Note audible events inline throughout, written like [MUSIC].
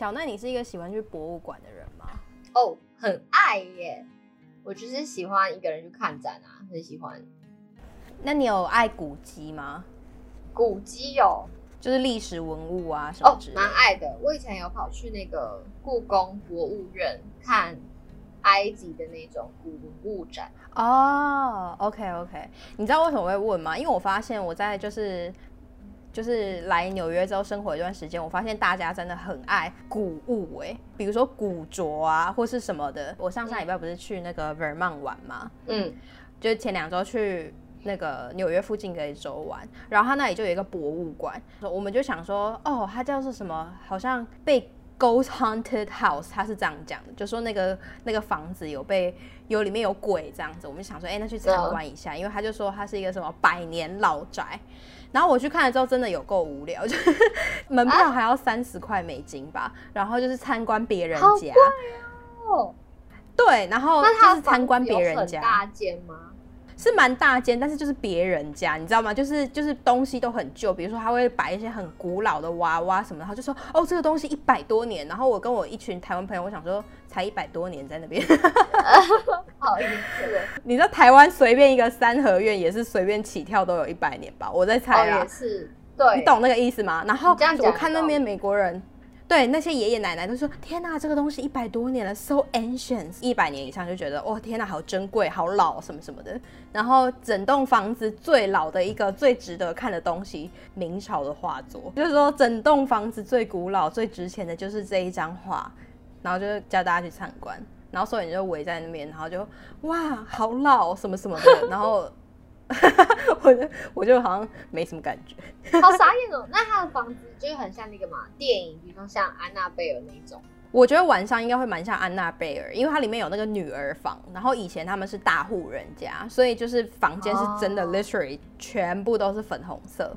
小奈，你是一个喜欢去博物馆的人吗？哦，很爱耶！我就是喜欢一个人去看展啊，很喜欢。那你有爱古迹吗？古迹有，就是历史文物啊什么之类的。哦，蛮爱的。我以前有跑去那个故宫博物院看埃及的那种古文物展。哦，OK OK。你知道为什么会问吗？因为我发现我在就是。就是来纽约之后生活一段时间，我发现大家真的很爱古物哎、欸，比如说古着啊，或是什么的。我上上礼拜不是去那个 Vermont 玩吗？嗯，就是前两周去那个纽约附近的一州玩，然后他那里就有一个博物馆，我们就想说，哦，它叫做什么？好像被 Ghost Haunted House，他是这样讲的，就说那个那个房子有被有里面有鬼这样子。我们想说，哎、欸，那去参观一下，因为他就说它是一个什么百年老宅。然后我去看了之后，真的有够无聊，就是 [LAUGHS] 门票还要三十块美金吧，啊、然后就是参观别人家，哦。对，然后就是参观别人家。大间吗？是蛮大间，但是就是别人家，你知道吗？就是就是东西都很旧，比如说他会摆一些很古老的娃娃什么的，他就说哦，这个东西一百多年。然后我跟我一群台湾朋友，我想说才一百多年在那边，不好意思。你知道台湾随便一个三合院也是随便起跳都有一百年吧？我在猜啊，哦、也是，对，你懂那个意思吗？然后我看那边美国人。对那些爷爷奶奶都说：“天哪，这个东西一百多年了，so ancient，一百年以上就觉得哦，天哪，好珍贵，好老，什么什么的。”然后整栋房子最老的一个最值得看的东西，明朝的画作，就是说整栋房子最古老、最值钱的就是这一张画，然后就叫大家去参观，然后所有人就围在那边，然后就哇，好老，什么什么的，然后。[LAUGHS] 我就我就好像没什么感觉，好傻眼哦。那他的房子就是很像那个嘛电影，比如说像安娜贝尔那种。我觉得晚上应该会蛮像安娜贝尔，因为它里面有那个女儿房。然后以前他们是大户人家，所以就是房间是真的，literally 全部都是粉红色。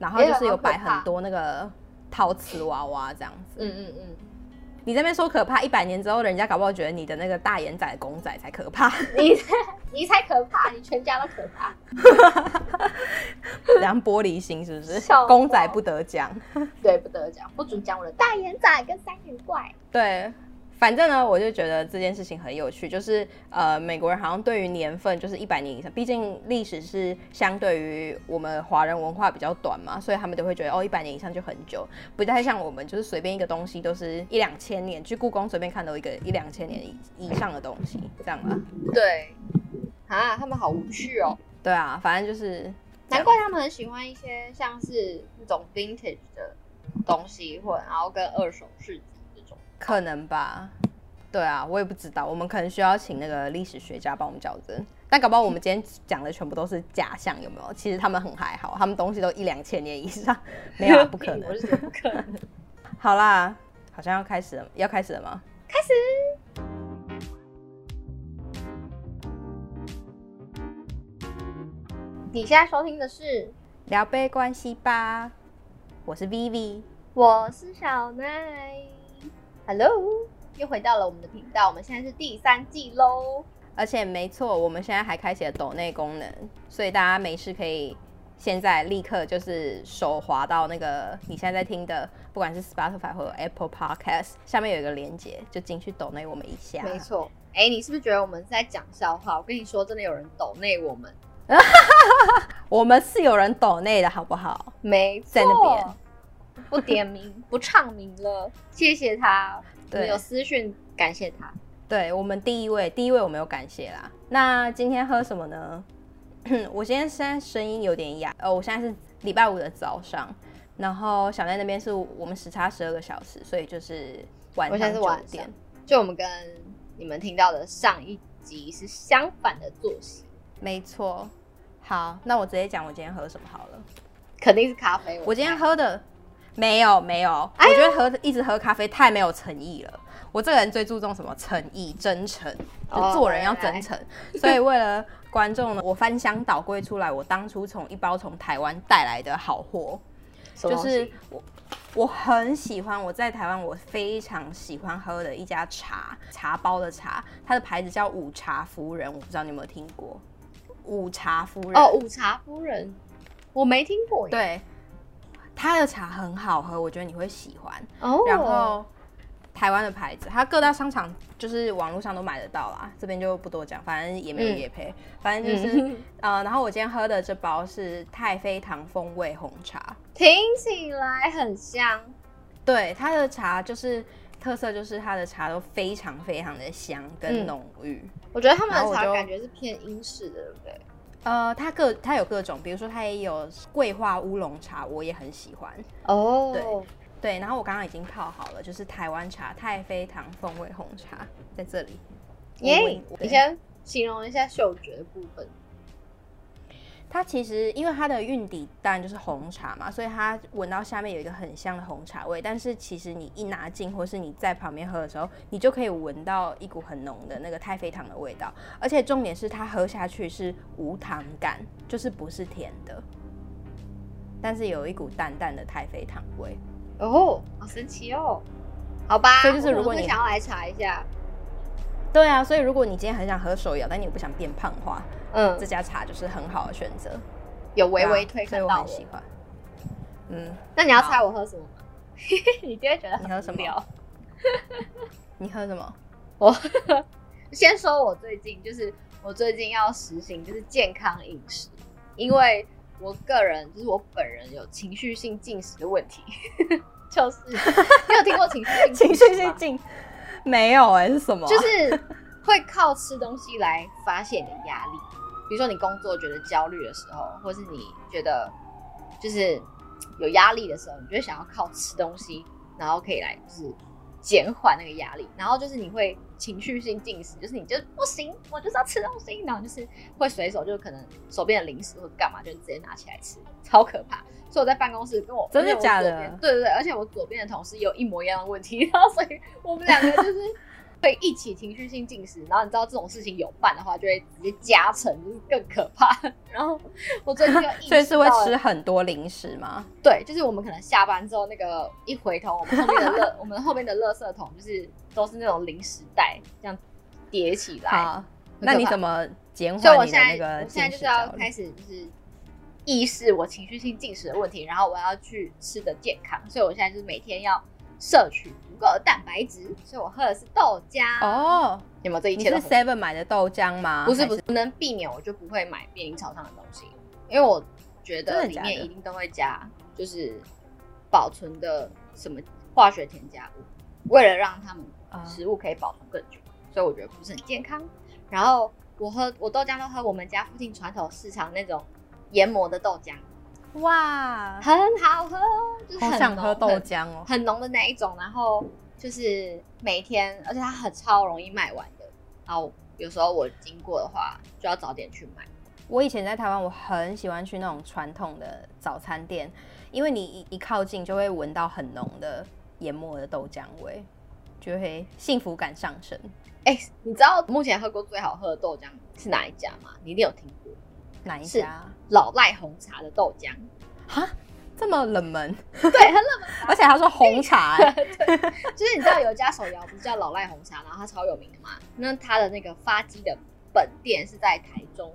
然后就是有摆很多那个陶瓷娃娃这样子。嗯嗯嗯。你这边说可怕，一百年之后，人家搞不好觉得你的那个大眼仔公仔才可怕。你 [LAUGHS] 你才可怕，你全家都可怕。[LAUGHS] 这样玻璃心是不是？公仔不得奖。[LAUGHS] 对，不得奖，不准讲我的大眼仔跟三眼怪。对。反正呢，我就觉得这件事情很有趣，就是呃，美国人好像对于年份就是一百年以上，毕竟历史是相对于我们华人文化比较短嘛，所以他们都会觉得哦，一百年以上就很久，不太像我们就是随便一个东西都是一两千年，去故宫随便看到一个一两千年以以上的东西，这样啊？对，啊，他们好无趣哦。对啊，反正就是，难怪他们很喜欢一些像是那种 vintage 的东西，或然后跟二手市集。可能吧，对啊，我也不知道，我们可能需要请那个历史学家帮我们矫正。但搞不好我们今天讲的全部都是假象，有没有？其实他们很还好，他们东西都一两千年以上，没有，[LAUGHS] 不可能，我是不可能。好啦，好像要开始了，要开始了吗？开始。你现在收听的是聊杯关系吧，我是 Vivi，我是小奈。Hello，又回到了我们的频道。我们现在是第三季喽，而且没错，我们现在还开启了抖内功能，所以大家没事可以现在立刻就是手滑到那个你现在在听的，不管是 Spotify 或者 Apple Podcast，下面有一个连接，就进去抖内我们一下。没错，哎、欸，你是不是觉得我们在讲笑话？我跟你说，真的有人抖内我们，[LAUGHS] 我们是有人抖内的好不好？没错，在那边。不点名，不唱名了，谢谢他。对，有私讯感谢他。对，我们第一位，第一位我没有感谢啦。那今天喝什么呢？[CLEARS THROAT] 我今天现在声音有点哑，呃，我现在是礼拜五的早上，然后小奈那边是我们时差十二个小时，所以就是晚上九点。就我们跟你们听到的上一集是相反的作息。没错。好，那我直接讲我今天喝什么好了。肯定是咖啡。我今天喝的。没有没有，哎、我觉得喝一直喝咖啡太没有诚意了。我这个人最注重什么？诚意、真诚，就做人要真诚。Oh. 所以为了观众呢，我翻箱倒柜出来，我当初从一包从台湾带来的好货，就是我我很喜欢我在台湾我非常喜欢喝的一家茶茶包的茶，它的牌子叫午茶夫人，我不知道你有没有听过？午茶夫人哦，午茶夫人，我没听过。对。它的茶很好喝，我觉得你会喜欢。哦，然后台湾的牌子，它各大商场就是网络上都买得到啦，这边就不多讲，反正也没有也配，嗯、反正就是、嗯、[LAUGHS] 呃，然后我今天喝的这包是太妃糖风味红茶，听起来很香。对，它的茶就是特色，就是它的茶都非常非常的香跟浓郁、嗯。我觉得他们的茶感觉是偏英式的，对不对？呃，它各它有各种，比如说它也有桂花乌龙茶，我也很喜欢哦。对。对，然后我刚刚已经泡好了，就是台湾茶太妃糖风味红茶在这里。耶你先形容一下嗅觉的部分。它其实因为它的韵底当然就是红茶嘛，所以它闻到下面有一个很香的红茶味。但是其实你一拿进，或是你在旁边喝的时候，你就可以闻到一股很浓的那个太妃糖的味道。而且重点是它喝下去是无糖感，就是不是甜的，但是有一股淡淡的太妃糖味。哦，好神奇哦！好吧，所以就是如果你想要来查一下，对啊，所以如果你今天很想喝手摇，但你又不想变胖的话，嗯，这家茶就是很好的选择。有微微推以我很喜欢。嗯，那你要猜我喝什么吗？[LAUGHS] 你今天觉得你喝什么？你喝什么？[LAUGHS] 我 [LAUGHS] 先说，我最近就是我最近要实行就是健康饮食，因为。我个人就是我本人有情绪性进食的问题，就是你有听过情绪性情绪性进？没有哎、欸，是什么？就是会靠吃东西来发泄你的压力，比如说你工作觉得焦虑的时候，或是你觉得就是有压力的时候，你就会想要靠吃东西，然后可以来就是。减缓那个压力，然后就是你会情绪性进食，就是你就不行，我就是要吃东西，然后就是会随手就可能手边的零食或者干嘛，就直接拿起来吃，超可怕。所以我在办公室跟我真的假的？对对对，而且我左边的同事也有一模一样的问题，[LAUGHS] 然后所以我们两个就是。会一起情绪性进食，然后你知道这种事情有伴的话，就会直接加成，就是更可怕。[LAUGHS] 然后我最近就意识到，[LAUGHS] 所以是会吃很多零食吗？对，就是我们可能下班之后，那个一回头，我们后面的垃，我们后面的垃圾桶就是都是那种零食袋，这样叠起来。好，那你怎么减缓你的那个？我现在就是要开始就是意识我情绪性进食的问题，然后我要去吃的健康，所以我现在就是每天要摄取。够的蛋白质，所以我喝的是豆浆哦。有没有这一切？你是 Seven 买的豆浆吗？不是，不是，不能避免，我就不会买便利超商的东西，因为我觉得里面一定都会加，就是保存的什么化学添加物，为了让他们食物可以保存更久，所以我觉得不是很健康。然后我喝我豆浆都喝我们家附近传统市场那种研磨的豆浆。哇，很好喝，就是很想喝豆浆哦，很浓的那一种。然后就是每天，而且它很超容易卖完的。然后有时候我经过的话，就要早点去买。我以前在台湾，我很喜欢去那种传统的早餐店，因为你一一靠近就会闻到很浓的研磨的豆浆味，就会幸福感上升。哎、欸，你知道目前喝过最好喝的豆浆是哪一家吗？你一定有听过。哪一家？老赖红茶的豆浆，哈，这么冷门？对，很冷门。[LAUGHS] 而且他说红茶，[LAUGHS] 欸，对，就是你知道有一家手摇不是叫老赖红茶，然后它超有名的嘛。那它的那个发迹的本店是在台中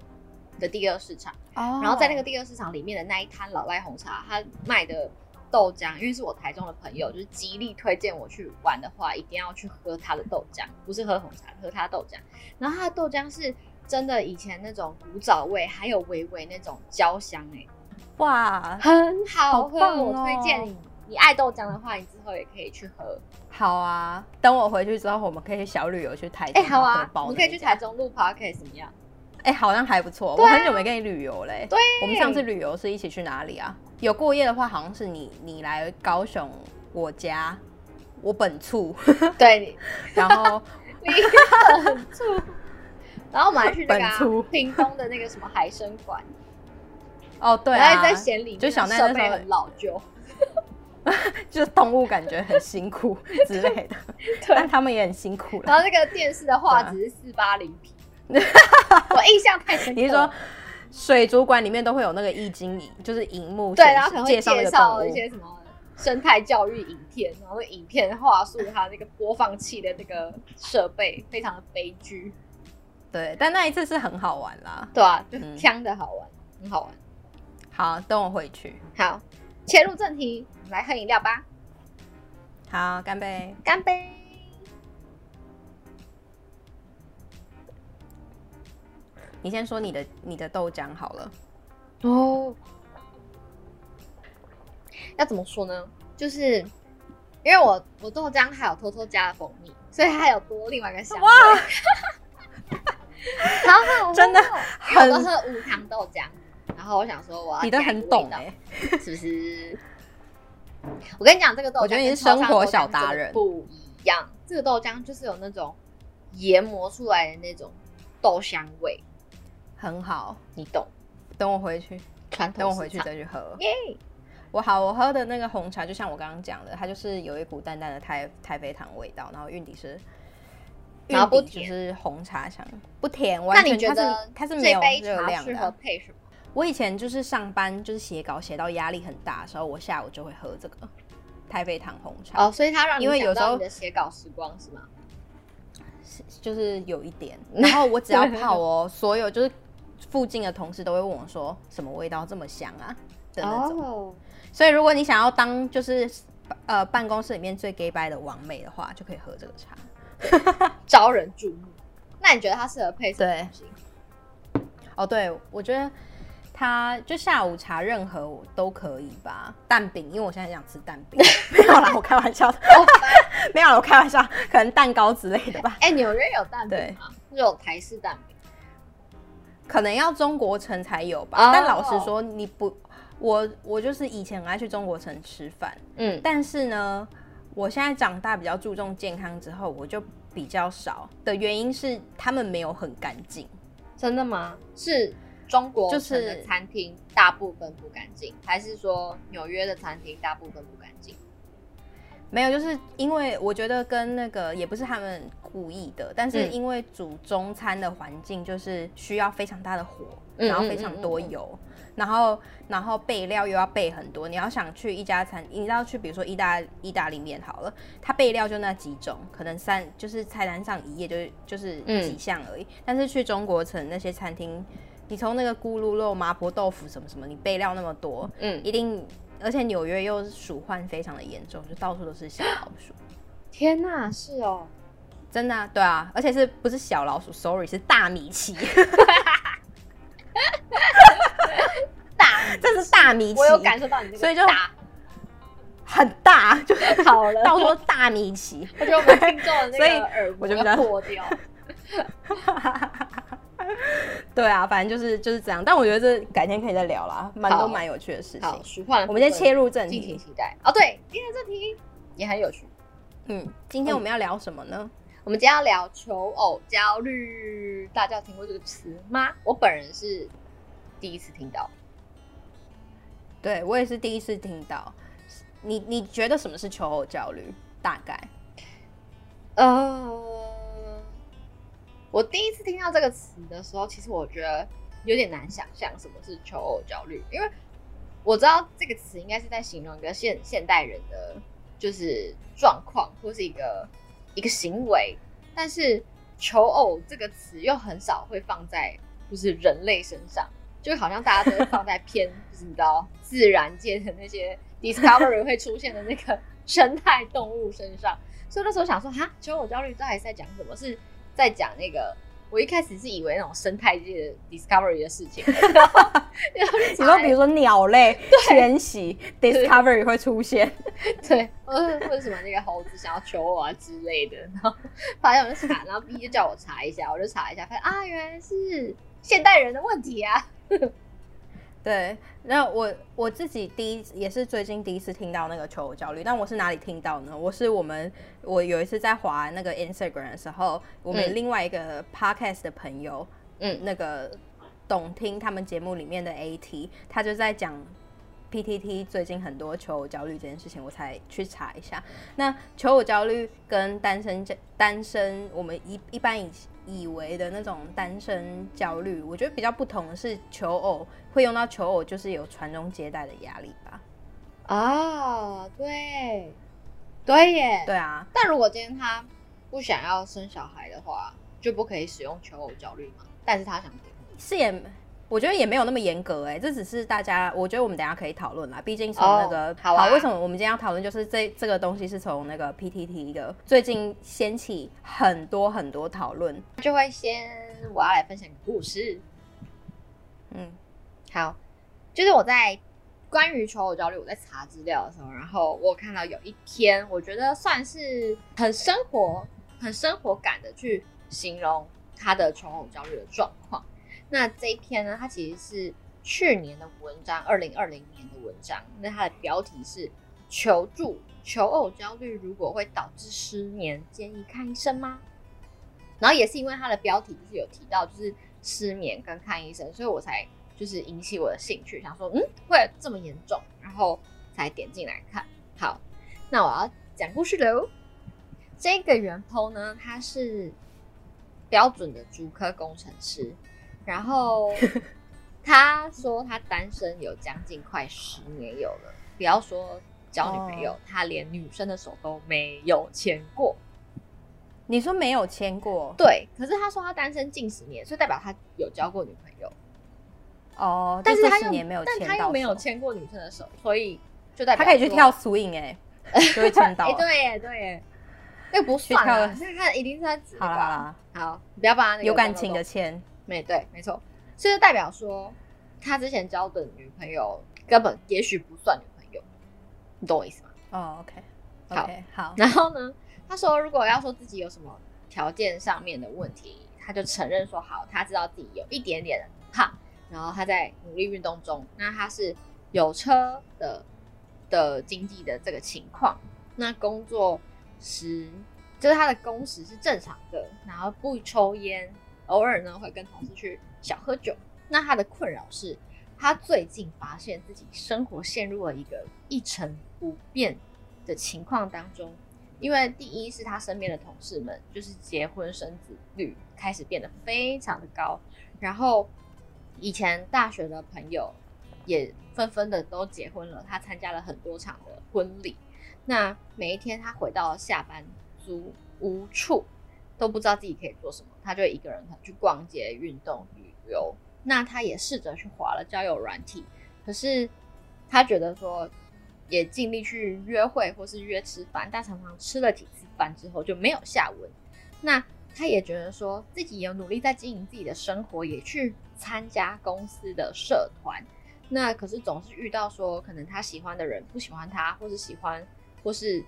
的第二市场，哦，然后在那个第二市场里面的那一摊老赖红茶，它卖的豆浆，因为是我台中的朋友，就是极力推荐我去玩的话，一定要去喝它的豆浆，不是喝红茶，喝它的豆浆。然后它的豆浆是。真的，以前那种古早味，还有微微那种焦香哎，哇，很好喝，好哦、我推荐你。你爱豆浆的话，你之后也可以去喝。好啊，等我回去之后，我们可以小旅游去台中。哎、欸，好啊，我们可以去台中路 podcast 怎么样？哎、欸，好像还不错。啊、我很久没跟你旅游嘞。对，我们上次旅游是一起去哪里啊？有过夜的话，好像是你你来高雄我家，我本处。对，[LAUGHS] 然后 [LAUGHS] 你本厝。然后我们还去那个、啊、[LAUGHS] 屏东的那个什么海生馆，哦对啊，在嫌里就小那时候很老旧，[LAUGHS] 就是动物感觉很辛苦之类的，[LAUGHS] 但他们也很辛苦。然后那个电视的画质是四八零 P，我印象太深。你是说水族馆里面都会有那个液晶仪，就是荧幕对，然后可能会介绍一些什么生态教育影片，然后影片话术它那个播放器的那个设备非常的悲剧。对，但那一次是很好玩啦。对啊，就枪的好玩，很好玩。好，等我回去。好，切入正题，来喝饮料吧。好，干杯！干杯！你先说你的，你的豆浆好了。哦，要怎么说呢？就是因为我我豆浆还有偷偷加了蜂蜜，所以它有多另外一个香味。哇，好好，真的，很我都喝无糖豆浆。然后我想说，我要你都很懂哎，是不是？我跟你讲，这个豆浆，我觉得你是生活小达人，不一样。这个豆浆就是有那种研磨出来的那种豆香味，很好，你懂。等我回去，等我回去再去喝。耶！我好，我喝的那个红茶，就像我刚刚讲的，它就是有一股淡淡的太太妃糖味道，然后韵底是，然后不甜，就是红茶香，不甜。完全它是它是没有热量的。配什么？[LAUGHS] 我以前就是上班就是写稿写到压力很大的时候，我下午就会喝这个太妃糖红茶。哦，所以它让你想到你的写稿时光是吗？是，就是有一点。然后我只要泡 [LAUGHS] 哦，所有就是。附近的同事都会问我说：“什么味道这么香啊？”的那种。Oh. 所以如果你想要当就是呃办公室里面最 gay 白的王美的话，就可以喝这个茶，[LAUGHS] 招人注目。那你觉得它适合配什么东西？哦，对，我觉得它就下午茶任何我都可以吧。蛋饼，因为我现在想吃蛋饼，[LAUGHS] 没有啦，我开玩笑的。Oh, 没有啦，我开玩笑，可能蛋糕之类的吧。哎、欸，纽约有蛋饼吗？有台式蛋饼。可能要中国城才有吧，oh. 但老实说，你不，我我就是以前很爱去中国城吃饭，嗯，但是呢，我现在长大比较注重健康之后，我就比较少的原因是他们没有很干净。真的吗？是中国就是餐厅大部分不干净，还是说纽约的餐厅大部分不干净？没有，就是因为我觉得跟那个也不是他们故意的，但是因为煮中餐的环境就是需要非常大的火，嗯、然后非常多油，嗯嗯嗯嗯、然后然后备料又要备很多。你要想去一家餐，你要去比如说意大意大利面好了，它备料就那几种，可能三就是菜单上一页就是就是几项而已。嗯、但是去中国城那些餐厅，你从那个咕噜肉、麻婆豆腐什么什么，你备料那么多，嗯，一定。而且纽约又是鼠患非常的严重，就到处都是小老鼠。天哪，是哦，真的啊，对啊，而且是不是小老鼠？Sorry，是大米奇。[LAUGHS] [LAUGHS] 大，这是大米奇，我有感受到你这个，所以就大很大，就 [LAUGHS] 好了，到时候大米奇。[LAUGHS] 我觉得我们听众的那个耳膜要破掉。对啊，反正就是就是这样。但我觉得这改天可以再聊啦，蛮多蛮有趣的事情。好，我们先切入正题，敬请期待。哦，对，今天这题也很有趣。嗯，今天我们要聊什么呢？嗯、我们今天要聊求偶焦虑。大家有听过这个词吗？我本人是第一次听到。对，我也是第一次听到。你你觉得什么是求偶焦虑？大概？呃。我第一次听到这个词的时候，其实我觉得有点难想象什么是求偶焦虑，因为我知道这个词应该是在形容一个现现代人的，就是状况或是一个一个行为，但是求偶这个词又很少会放在就是人类身上，就好像大家都会放在偏 [LAUGHS] 就是你知道自然界的那些 [LAUGHS] Discovery 会出现的那个生态动物身上，所以那时候想说哈，求偶焦虑到底是在讲什么？是？在讲那个，我一开始是以为那种生态界的 discovery 的事情，[LAUGHS] 你说比如说鸟类迁徙，discovery 会出现，对，或者或者什么那个猴子想要求偶啊之类的，然后发现我就查，然后 B 就叫我查一下，我就查一下，发现啊，原来是现代人的问题啊。[LAUGHS] 对，那我我自己第一也是最近第一次听到那个求偶焦虑，但我是哪里听到呢？我是我们我有一次在滑那个 Instagram 的时候，我们另外一个 Podcast 的朋友，嗯，那个懂听他们节目里面的 AT，他就在讲 PTT 最近很多求偶焦虑这件事情，我才去查一下。那求偶焦虑跟单身单身，我们一一般以以为的那种单身焦虑，我觉得比较不同的是求偶会用到求偶，就是有传宗接代的压力吧？啊，对，对耶，对啊。但如果今天他不想要生小孩的话，就不可以使用求偶焦虑吗？但是他想结婚，是也。我觉得也没有那么严格哎、欸，这只是大家，我觉得我们等下可以讨论啦。毕竟从那个、oh, 好，啊、好，为什么我们今天要讨论？就是这这个东西是从那个 PTT 的最近掀起很多很多讨论，就会先我要来分享一个故事。嗯，好，就是我在关于求偶焦虑，我在查资料的时候，然后我看到有一篇，我觉得算是很生活、很生活感的去形容他的求偶焦虑的状况。那这一篇呢，它其实是去年的文章，二零二零年的文章。那它的标题是“求助求偶焦虑如果会导致失眠，建议看医生吗？”然后也是因为它的标题就是有提到，就是失眠跟看医生，所以我才就是引起我的兴趣，想说嗯，会这么严重，然后才点进来看。好，那我要讲故事喽。这个原 PO 呢，他是标准的主科工程师，然后 [LAUGHS] 他说他单身有将近快十年有了，不要说交女朋友，哦、他连女生的手都没有牵过。你说没有牵过？对，可是他说他单身近十年，所以代表他有交过女朋友。哦，但是他又没有，但他又没有牵过女生的手，所以就代表他可以去跳 swing 哎、欸，就会 [LAUGHS] 牵到。哎、欸，对耶，对耶，那个不算了，那他一定是他指的。好啦，好，你不要把他那个有感情的牵。没对，没错，所以就代表说他之前交的女朋友根本也许不算女朋友，你懂我意思吗？哦，OK，好 okay, 好，然后呢？他说：“如果要说自己有什么条件上面的问题，他就承认说好，他知道自己有一点点的胖，然后他在努力运动中。那他是有车的的经济的这个情况，那工作时就是他的工时是正常的，然后不抽烟，偶尔呢会跟同事去小喝酒。那他的困扰是，他最近发现自己生活陷入了一个一成不变的情况当中。”因为第一是他身边的同事们，就是结婚生子率开始变得非常的高，然后以前大学的朋友也纷纷的都结婚了，他参加了很多场的婚礼。那每一天他回到下班租屋处，都不知道自己可以做什么，他就一个人去逛街、运动、旅游。那他也试着去滑了交友软体，可是他觉得说。也尽力去约会或是约吃饭，但常常吃了几次饭之后就没有下文。那他也觉得说自己有努力在经营自己的生活，也去参加公司的社团，那可是总是遇到说可能他喜欢的人不喜欢他，或是喜欢或是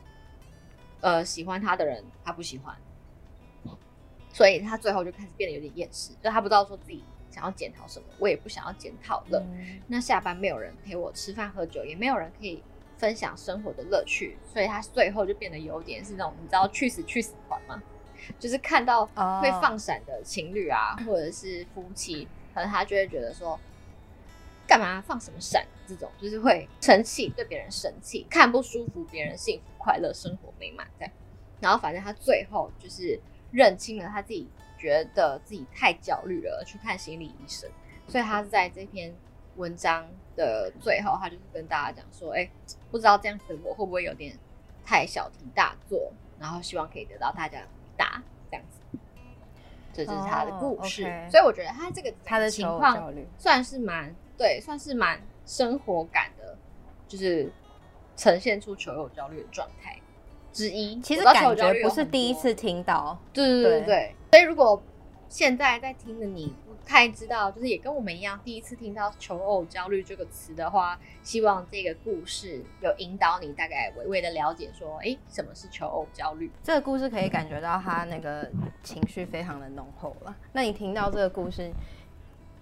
呃喜欢他的人他不喜欢，所以他最后就开始变得有点厌世，就他不知道说自己想要检讨什么，我也不想要检讨了。嗯。那下班没有人陪我吃饭喝酒，也没有人可以。分享生活的乐趣，所以他最后就变得有点是那种你知道去死去死团吗？[LAUGHS] 就是看到会放闪的情侣啊，oh. 或者是夫妻，可能他就会觉得说，干嘛放什么闪？这种就是会生气，对别人生气，看不舒服别人幸福快乐生活美满这样。然后反正他最后就是认清了他自己，觉得自己太焦虑了，去看心理医生。所以他在这篇文章的最后，他就是跟大家讲说：“哎、欸，不知道这样子我会不会有点太小题大做？然后希望可以得到大家的回答，这样子。这就是他的故事。Oh, okay. 所以我觉得他这个他的情况算是蛮对，算是蛮生活感的，就是呈现出求有焦虑的状态之一。其实感觉不是第一次听到，对对对对。所以如果现在在听的你不。太知道，就是也跟我们一样，第一次听到“求偶焦虑”这个词的话，希望这个故事有引导你大概微微的了解，说，哎，什么是求偶焦虑？这个故事可以感觉到他那个情绪非常的浓厚了。那你听到这个故事，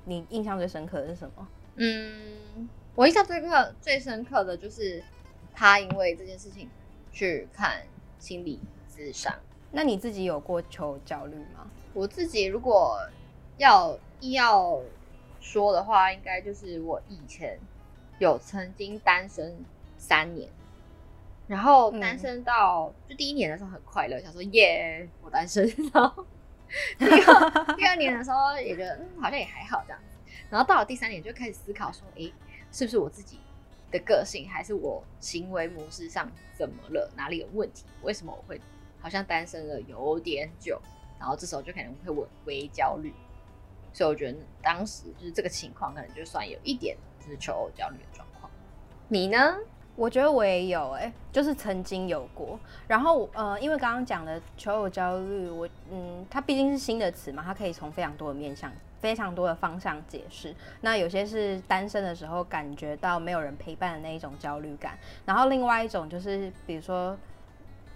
你印象最深刻的是什么？嗯，我印象最刻最深刻的就是他因为这件事情去看心理咨商。那你自己有过求焦虑吗？我自己如果要。要说的话，应该就是我以前有曾经单身三年，然后单身到、嗯、就第一年的时候很快乐，想说耶，我单身。[LAUGHS] 然后 [LAUGHS] 第二第二年的时候也觉得嗯，好像也还好这样。然后到了第三年就开始思考说，诶，是不是我自己的个性，还是我行为模式上怎么了，哪里有问题？为什么我会好像单身了有点久？然后这时候就可能会微微焦虑。所以我觉得当时就是这个情况，可能就算有一点就是求偶焦虑的状况。你呢？我觉得我也有、欸，哎，就是曾经有过。然后呃，因为刚刚讲的求偶焦虑，我嗯，它毕竟是新的词嘛，它可以从非常多的面向非常多的方向解释。那有些是单身的时候感觉到没有人陪伴的那一种焦虑感，然后另外一种就是，比如说，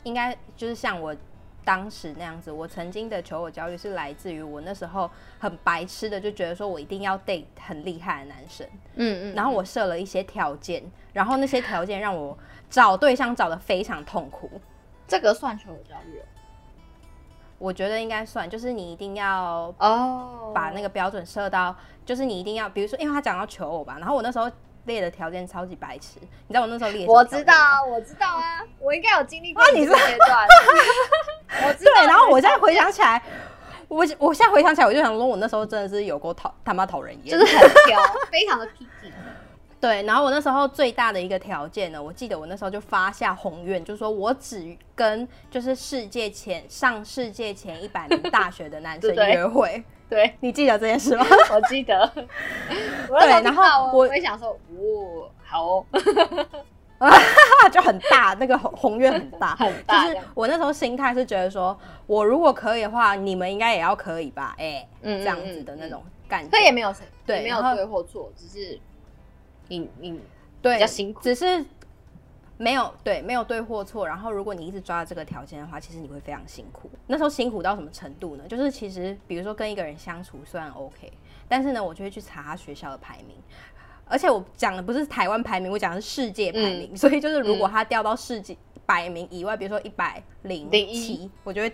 应该就是像我当时那样子，我曾经的求偶焦虑是来自于我那时候很白痴的，就觉得说我一定要 date 很厉害的男生，嗯嗯，然后我设了一些条件，然后那些条件让我找对象找得非常痛苦。这个算求偶焦虑？我觉得应该算，就是你一定要哦，把那个标准设到，就是你一定要，比如说，因为他讲要求偶吧，然后我那时候列的条件超级白痴，你知道我那时候列？我知道啊，我知道啊，我应该有经历过你这个阶段。我知道。对，然后我现在回想起来，我我现在回想起来，我就想说，我那时候真的是有够讨他妈讨人厌，就是很挑，非常的 picky。对，然后我那时候最大的一个条件呢，我记得我那时候就发下宏愿，就是说我只跟就是世界前上世界前一百名大学的男生 [LAUGHS] 约会。[LAUGHS] 对，你记得这件事吗？[LAUGHS] 我记得。对，然后我会想说，哦，好哦，就很大，那个宏愿很大，很大。就是我那时候心态是觉得说，我如果可以的话，你们应该也要可以吧？哎，嗯，这样子的那种感觉。这也没有谁，对，没有对或错，只是。你你对比较辛苦，只是没有对没有对或错。然后如果你一直抓着这个条件的话，其实你会非常辛苦。那时候辛苦到什么程度呢？就是其实比如说跟一个人相处虽然 OK，但是呢，我就会去查他学校的排名。而且我讲的不是台湾排名，我讲的是世界排名。嗯、所以就是如果他掉到世界百名以外，嗯、比如说一百零七，我就会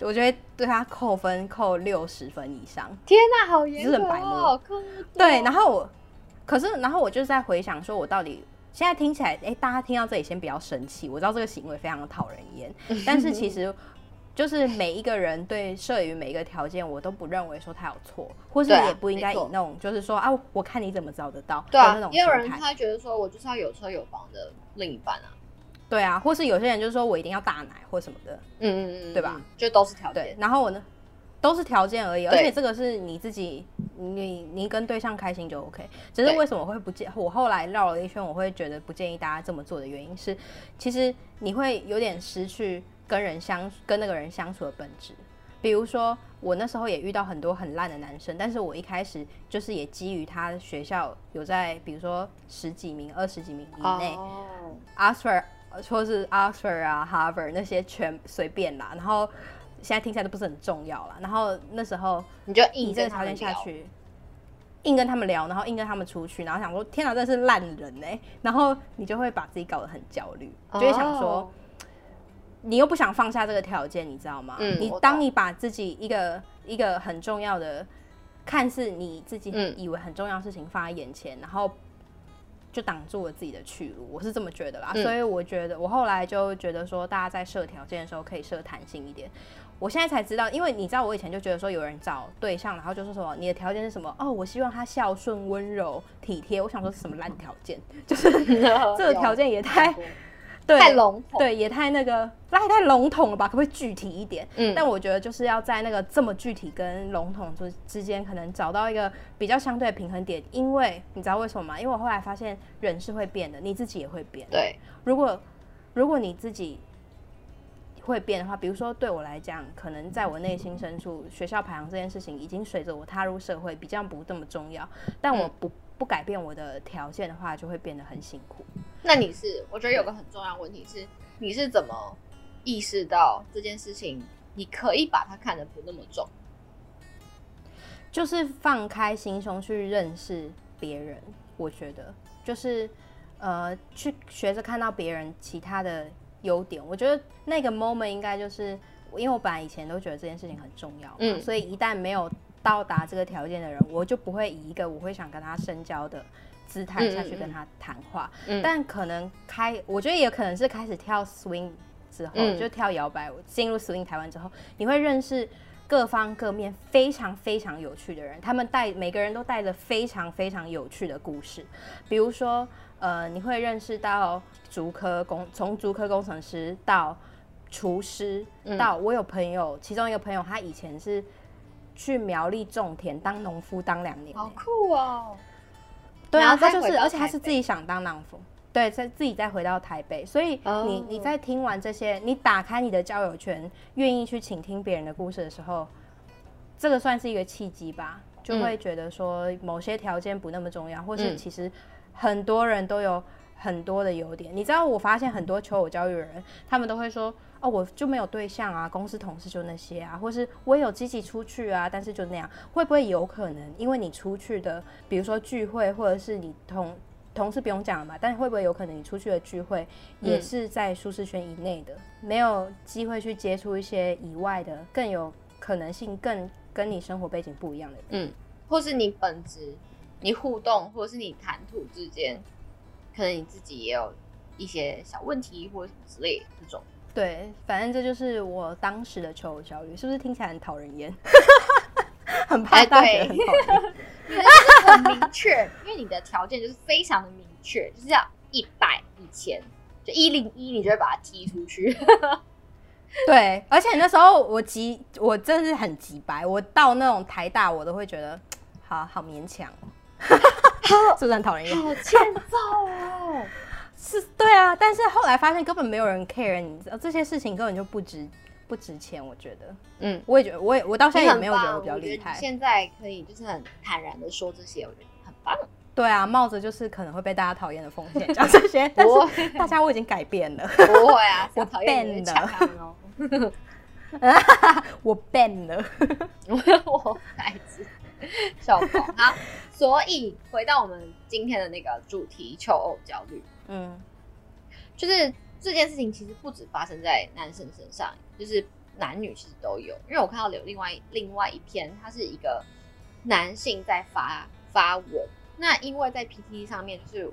我就会对他扣分扣六十分以上。天哪，好严格哦！对，然后我。可是，然后我就在回想，说我到底现在听起来，哎，大家听到这里先不要生气。我知道这个行为非常的讨人厌，[LAUGHS] 但是其实就是每一个人对设于每一个条件，我都不认为说他有错，或是也不应该以那种就是说啊，我看你怎么找得到，对啊，也有人他觉得说我就是要有车有房的另一半啊，对啊，或是有些人就是说我一定要大奶或什么的，嗯嗯嗯，对吧？就都是条件。对，然后我呢？都是条件而已，而且这个是你自己，你你跟对象开心就 OK。只是为什么会不建？我后来绕了一圈，我会觉得不建议大家这么做的原因是，其实你会有点失去跟人相跟那个人相处的本质。比如说，我那时候也遇到很多很烂的男生，但是我一开始就是也基于他学校有在，比如说十几名、二十几名以内，Oxford 或是 Oxford 啊、Harvard 那些全随便啦，然后。现在听起来都不是很重要了。然后那时候你就硬以这个条件下去，硬跟他们聊，然后硬跟他们出去，然后想说天哪，这是烂人呢。然后你就会把自己搞得很焦虑，就会想说，你又不想放下这个条件，你知道吗？你当你把自己一个一个很重要的，看似你自己以为很重要的事情放在眼前，然后就挡住了自己的去路。我是这么觉得啦。所以我觉得我后来就觉得说，大家在设条件的时候可以设弹性一点。我现在才知道，因为你知道，我以前就觉得说有人找对象，然后就说什么你的条件是什么？哦，我希望他孝顺、温柔、体贴。我想说是什么烂条件？就是 [LAUGHS] 这个条件也太对太笼统，对，也太那个那也太笼统了吧？可不可以具体一点？嗯，但我觉得就是要在那个这么具体跟笼统之之间，可能找到一个比较相对的平衡点。因为你知道为什么吗？因为我后来发现人是会变的，你自己也会变。对，如果如果你自己。会变的话，比如说对我来讲，可能在我内心深处，学校排行这件事情已经随着我踏入社会比较不这么重要。但我不不改变我的条件的话，就会变得很辛苦。那你是？我觉得有个很重要的问题是，你是怎么意识到这件事情？你可以把它看得不那么重，就是放开心胸去认识别人。我觉得就是呃，去学着看到别人其他的。优点，我觉得那个 moment 应该就是，因为我本来以前都觉得这件事情很重要，嗯，所以一旦没有到达这个条件的人，我就不会以一个我会想跟他深交的姿态下去跟他谈话。嗯，但可能开，我觉得也可能是开始跳 swing 之后，嗯，就跳摇摆，进入 swing 台湾之后，你会认识各方各面非常非常有趣的人，他们带每个人都带着非常非常有趣的故事，比如说。呃，你会认识到竹科工，从竹科工程师到厨师，到我有朋友，其中一个朋友，他以前是去苗栗种田当农夫当两年，好酷哦。对啊，他就是，而且他是自己想当农夫，对，再自己再回到台北。所以你你在听完这些，你打开你的交友圈，愿意去倾听别人的故事的时候，这个算是一个契机吧。就会觉得说某些条件不那么重要，或是其实很多人都有很多的优点。你知道，我发现很多求偶教育的人，他们都会说。哦，我就没有对象啊，公司同事就那些啊，或是我也有积极出去啊，但是就那样，会不会有可能，因为你出去的，比如说聚会，或者是你同同事不用讲了嘛，但会不会有可能你出去的聚会也是在舒适圈以内的，嗯、没有机会去接触一些以外的，更有可能性，更跟你生活背景不一样的人，嗯，或是你本质，你互动，或是你谈吐之间，可能你自己也有一些小问题，或者之类的这种。对，反正这就是我当时的求偶焦虑，是不是听起来很讨人厌？[LAUGHS] 很怕大家很讨厌，[LAUGHS] 因为很明确，因为你的条件就是非常的明确，就是要一百一千，就一零一，你就会把它踢出去。[LAUGHS] 对，而且那时候我急，我真的是很急白，我到那种台大，我都会觉得好好勉强，[LAUGHS] 是不是很讨人厌？好欠揍哦！是，对啊，但是后来发现根本没有人 care，你知道这些事情根本就不值不值钱，我觉得，嗯，我也觉得，我也我到现在也没有觉得我比较厉害。现在可以就是很坦然的说这些，我觉得很棒。对啊，冒着就是可能会被大家讨厌的风险讲这些，但是 [LAUGHS] 大家我已经改变了，不会啊，[LAUGHS] 我讨厌了，我变了，我孩子，笑爆。好，所以回到我们今天的那个主题，求偶焦虑。嗯，就是这件事情其实不止发生在男生身上，就是男女其实都有。因为我看到有另外另外一篇，它是一个男性在发发文。那因为在 PTT 上面，就是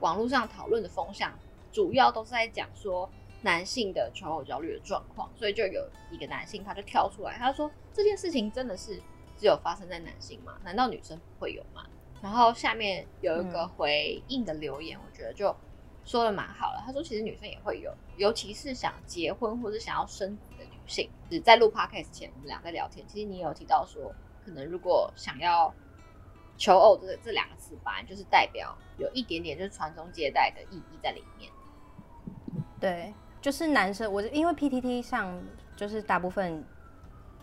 网络上讨论的风向，主要都是在讲说男性的求偶焦虑的状况，所以就有一个男性他就跳出来，他说这件事情真的是只有发生在男性吗？难道女生不会有吗？然后下面有一个回应的留言，嗯、我觉得就说的蛮好了。他说，其实女生也会有，尤其是想结婚或是想要生子的女性。只在录 podcast 前，我们俩在聊天，其实你有提到说，可能如果想要求偶这这两个词吧，就是代表有一点点就是传宗接代的意义在里面。对，就是男生，我因为 PTT 上就是大部分。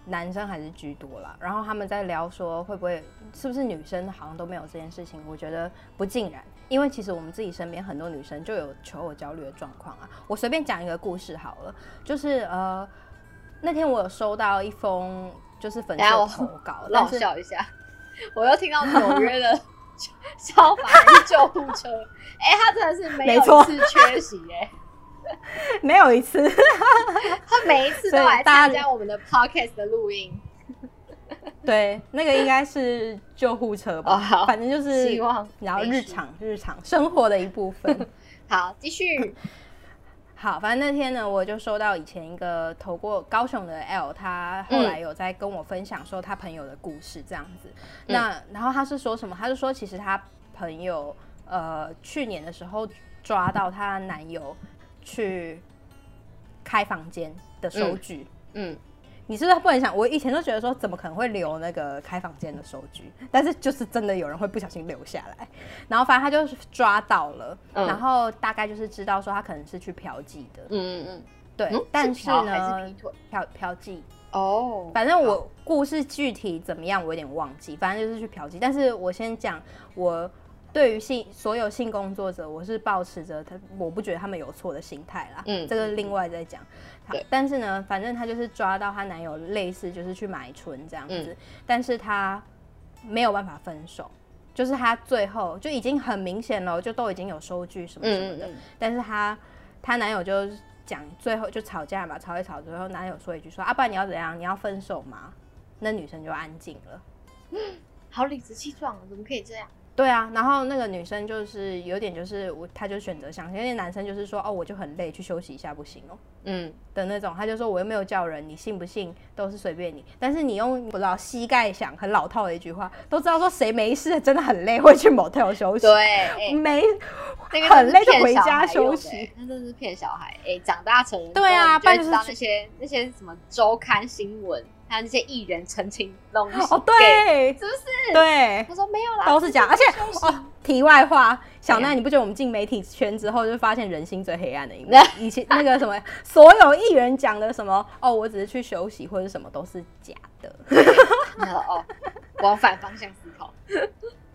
男生还是居多啦，然后他们在聊说会不会是不是女生好像都没有这件事情？我觉得不尽然，因为其实我们自己身边很多女生就有求偶焦虑的状况啊。我随便讲一个故事好了，就是呃那天我有收到一封就是粉丝投稿，[LAUGHS] 让我笑一下，我又听到纽约的 [LAUGHS] 消防与救护车，哎、欸，他真的是没有一次缺席哎、欸。[LAUGHS] 没有一次，[LAUGHS] 他每一次都来参加我们的 podcast 的录音。[LAUGHS] 对，那个应该是救护车吧，哦、反正就是希望，然后日常日常生活的一部分。好，继续。好，反正那天呢，我就收到以前一个投过高雄的 L，他后来有在跟我分享说他朋友的故事，这样子。嗯、那然后他是说什么？他是说其实他朋友呃去年的时候抓到她男友。去开房间的收据，嗯，嗯，你是不是不能想？我以前都觉得说，怎么可能会留那个开房间的收据？但是就是真的有人会不小心留下来，然后反正他就是抓到了，嗯、然后大概就是知道说他可能是去嫖妓的，嗯嗯嗯，对，嗯、但是呢，是嫖嫖妓。哦，反正我故事具体怎么样我有点忘记，反正就是去嫖妓。但是我先讲我。对于性所有性工作者，我是抱持着他，我不觉得他们有错的心态啦。嗯，这个另外再讲。好，但是呢，反正她就是抓到她男友类似就是去买春这样子，嗯、但是她没有办法分手，就是她最后就已经很明显了，就都已经有收据什么什么的，嗯嗯嗯，但是她她男友就讲最后就吵架嘛，吵一吵之后，男友说一句说，啊，不然你要怎样？你要分手吗？那女生就安静了。嗯，好理直气壮，怎么可以这样？对啊，然后那个女生就是有点就是我，她就选择相信，因为男生就是说哦，我就很累，去休息一下不行哦，嗯的那种，他就说我又没有叫人，你信不信都是随便你，但是你用不知道膝盖想很老套的一句话，都知道说谁没事真的很累会去 motel 休息，对，没很累就回家休息，那真是骗小孩，哎，长大成人对啊，不然就是那些那些什么周刊新闻。还有那些艺人澄清东西哦，对，是不是？对，他说没有啦，都是假。而且哦，题外话，小奈，你不觉得我们进媒体圈之后，就发现人心最黑暗的一面？[LAUGHS] 以前那个什么，所有艺人讲的什么哦，我只是去休息或者什么都是假的。哦，往反方向思考。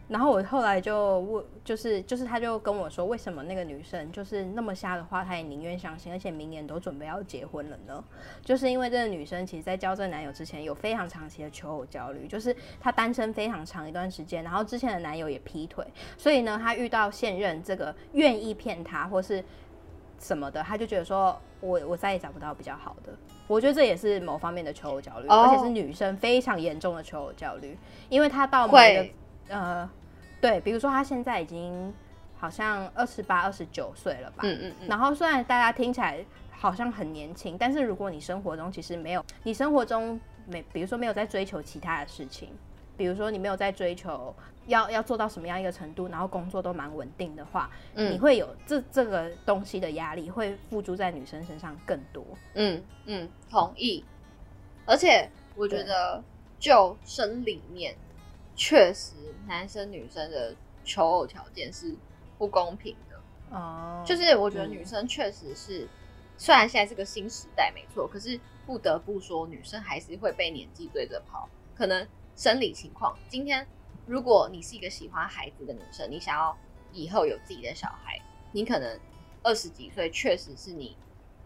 然后我后来就问，就是就是他就跟我说，为什么那个女生就是那么瞎的话，她也宁愿相信，而且明年都准备要结婚了呢？就是因为这个女生其实，在交这个男友之前，有非常长期的求偶焦虑，就是她单身非常长一段时间，然后之前的男友也劈腿，所以呢，她遇到现任这个愿意骗她或是什么的，她就觉得说我我再也找不到比较好的。我觉得这也是某方面的求偶焦虑，oh. 而且是女生非常严重的求偶焦虑，因为她到某一个呃。对，比如说他现在已经好像二十八、二十九岁了吧？嗯嗯嗯。然后虽然大家听起来好像很年轻，但是如果你生活中其实没有，你生活中没，比如说没有在追求其他的事情，比如说你没有在追求要要做到什么样一个程度，然后工作都蛮稳定的话，嗯，你会有这这个东西的压力会付诸在女生身上更多。嗯嗯，同意。而且我觉得就生理面。确实，男生女生的求偶条件是不公平的。哦，就是我觉得女生确实是，虽然现在是个新时代，没错，可是不得不说，女生还是会被年纪追着跑。可能生理情况，今天如果你是一个喜欢孩子的女生，你想要以后有自己的小孩，你可能二十几岁确实是你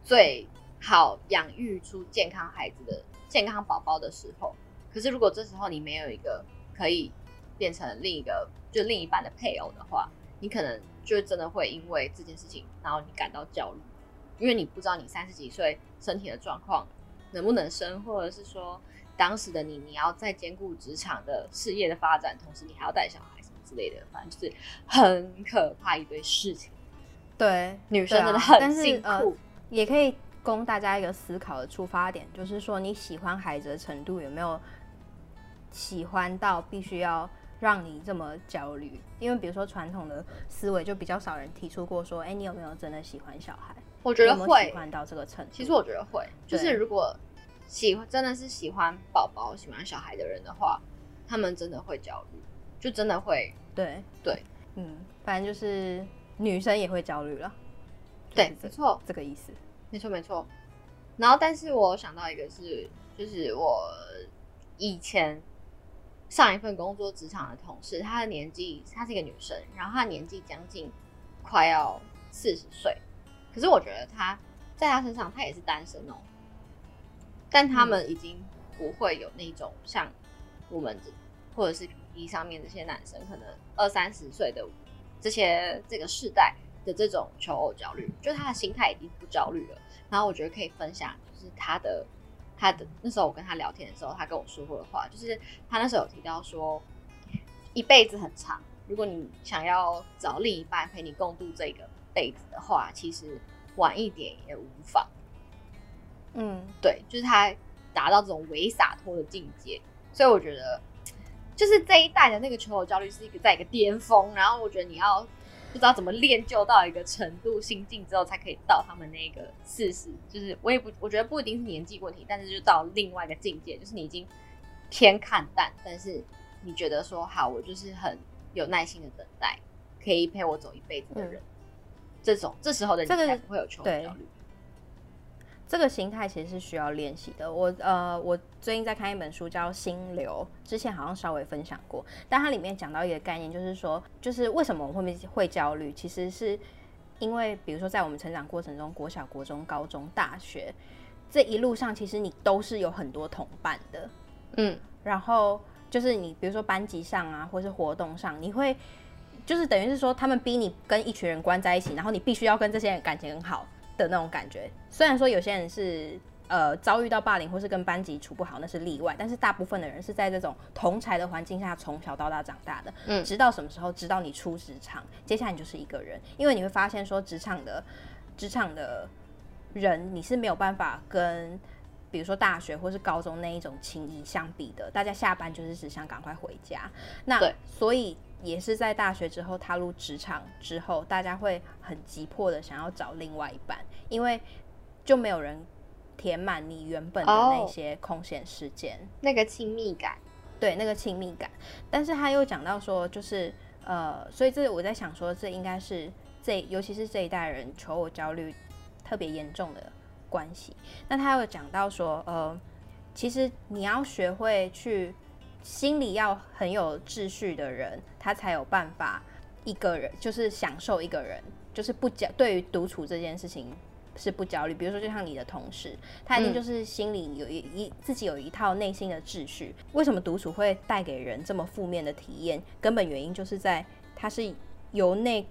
最好养育出健康孩子的健康宝宝的时候。可是如果这时候你没有一个可以变成另一个，就另一半的配偶的话，你可能就真的会因为这件事情，然后你感到焦虑，因为你不知道你三十几岁身体的状况能不能生，或者是说当时的你，你要在兼顾职场的事业的发展，同时你还要带小孩什么之类的，反正就是很可怕一堆事情。对，女生真的很辛苦，呃，也可以供大家一个思考的出发点，就是说你喜欢孩子的程度有没有？喜欢到必须要让你这么焦虑，因为比如说传统的思维就比较少人提出过说，哎、欸，你有没有真的喜欢小孩？我觉得会喜欢到这个程度。其实我觉得会，就是如果喜欢真的是喜欢宝宝、喜欢小孩的人的话，他们真的会焦虑，就真的会。对对，嗯，反正就是女生也会焦虑了。对，没错，这个意思。没错没错。然后，但是我想到一个是，就是我以前。上一份工作职场的同事，她的年纪，她是一个女生，然后她年纪将近快要四十岁，可是我觉得她在她身上，她也是单身哦。但他们已经不会有那种像我们或者是 PTT 上面这些男生，可能二三十岁的这些这个世代的这种求偶焦虑，就他的心态已经不焦虑了。然后我觉得可以分享，就是他的。他的那时候，我跟他聊天的时候，他跟我说过的话，就是他那时候有提到说，一辈子很长，如果你想要找另一半陪你共度这个辈子的话，其实晚一点也无妨。嗯，对，就是他达到这种伪洒脱的境界，所以我觉得，就是这一代的那个求偶焦虑是一个在一个巅峰，然后我觉得你要。不知道怎么练就到一个程度、心境之后，才可以到他们那个事实。就是我也不，我觉得不一定是年纪问题，但是就到另外一个境界，就是你已经偏看淡，但是你觉得说好，我就是很有耐心的等待，可以陪我走一辈子的人。嗯、这种这时候的你才不会有求偶焦虑。这个心态其实是需要练习的。我呃，我最近在看一本书，叫《心流》，之前好像稍微分享过，但它里面讲到一个概念，就是说，就是为什么我们会会焦虑，其实是因为，比如说在我们成长过程中，国小、国中、高中、大学这一路上，其实你都是有很多同伴的，嗯，然后就是你比如说班级上啊，或是活动上，你会就是等于是说，他们逼你跟一群人关在一起，然后你必须要跟这些人感情很好。的那种感觉，虽然说有些人是呃遭遇到霸凌或是跟班级处不好，那是例外，但是大部分的人是在这种同才的环境下从小到大长大的，嗯，直到什么时候？直到你出职场，接下来你就是一个人，因为你会发现说职场的职场的人你是没有办法跟比如说大学或是高中那一种情谊相比的，大家下班就是只想赶快回家，那对所以。也是在大学之后踏入职场之后，大家会很急迫的想要找另外一半，因为就没有人填满你原本的那些空闲时间，哦，那个亲密感，对，那个亲密感。但是他又讲到说，就是呃，所以这我在想说，这应该是这尤其是这一代人求偶焦虑特别严重的关系。那他有讲到说，呃，其实你要学会去。心里要很有秩序的人，他才有办法一个人就是享受一个人，就是不焦对于独处这件事情是不焦虑。比如说，就像你的同事，他一定就是心里有一一、嗯、自己有一套内心的秩序。为什么独处会带给人这么负面的体验？根本原因就是在他是由内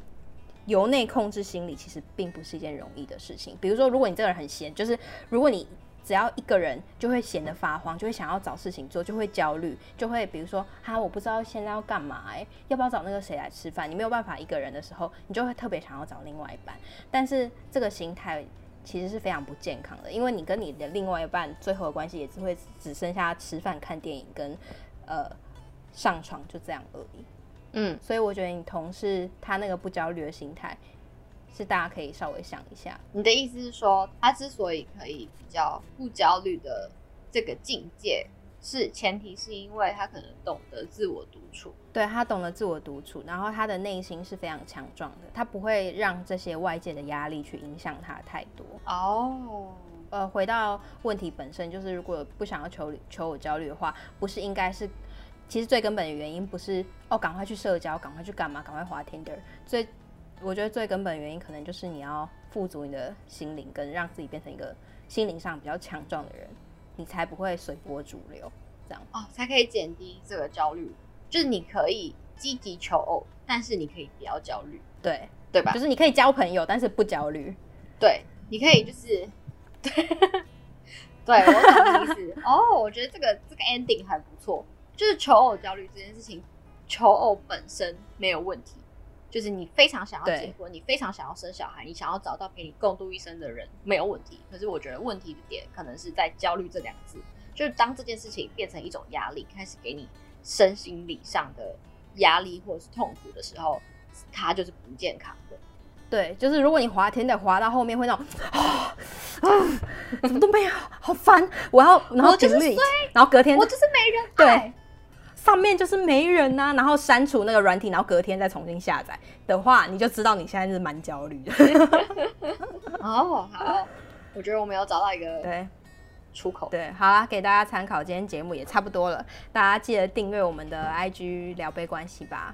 由内控制心理，其实并不是一件容易的事情。比如说，如果你这个人很闲，就是如果你。只要一个人就会闲得发慌，就会想要找事情做，就会焦虑，就会比如说哈，我不知道现在要干嘛哎、要不要找那个谁来吃饭？你没有办法一个人的时候，你就会特别想要找另外一半。但是这个心态其实是非常不健康的，因为你跟你的另外一半最后的关系也只会只剩下吃饭、看电影跟呃上床就这样而已。嗯，所以我觉得你同事他那个不焦虑的心态。是大家可以稍微想一下，你的意思是说，他之所以可以比较不焦虑的这个境界，是前提是因为他可能懂得自我独处，对，他懂得自我独处，然后他的内心是非常强壮的，他不会让这些外界的压力去影响他太多。哦，呃，回到问题本身，就是如果不想要求求我焦虑的话，不是应该是，其实最根本的原因不是哦，赶快去社交，赶快去干嘛，赶快滑 Tinder，最。我觉得最根本的原因，可能就是你要富足你的心灵，跟让自己变成一个心灵上比较强壮的人，你才不会随波逐流，这样哦，才可以减低这个焦虑。就是你可以积极求偶，但是你可以不要焦虑，对对吧？就是你可以交朋友，但是不焦虑。对，你可以就是，[LAUGHS] 对，对我懂你意思。[LAUGHS] 哦，我觉得这个这个 ending 还不错。就是求偶焦虑这件事情，求偶本身没有问题。就是你非常想要结婚，你非常想要生小孩，你想要找到陪你共度一生的人，没有问题。可是我觉得问题的点可能是在焦虑这两个字，就是当这件事情变成一种压力，开始给你身心理上的压力或者是痛苦的时候，它就是不健康的。对，就是如果你滑天的滑到后面会那种啊啊，怎么都没有，好烦，我要然后就是睡，然后隔天我就是没人对。上面就是没人呐、啊，然后删除那个软体，然后隔天再重新下载的话，你就知道你现在是蛮焦虑的。[LAUGHS] 哦，好，我觉得我们有找到一个 [LAUGHS] 对出口。对，好啦，给大家参考。今天节目也差不多了，大家记得订阅我们的 IG 聊杯关系吧。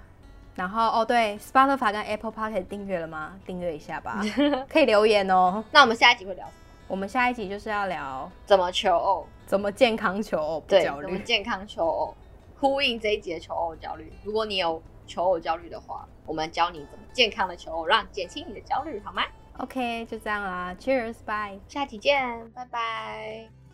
然后哦，对，Spotify 跟 Apple Podcast 订阅了吗？订阅一下吧，[LAUGHS] 可以留言哦。那我们下一集会聊什么？我们下一集就是要聊怎么求偶，怎么健康求偶，不焦虑，怎么健康求偶。呼应这一集的求偶焦虑。如果你有求偶焦虑的话，我们教你怎么健康的求偶，让减轻你的焦虑，好吗？OK，就这样啦，Cheers，bye，下期见，拜拜。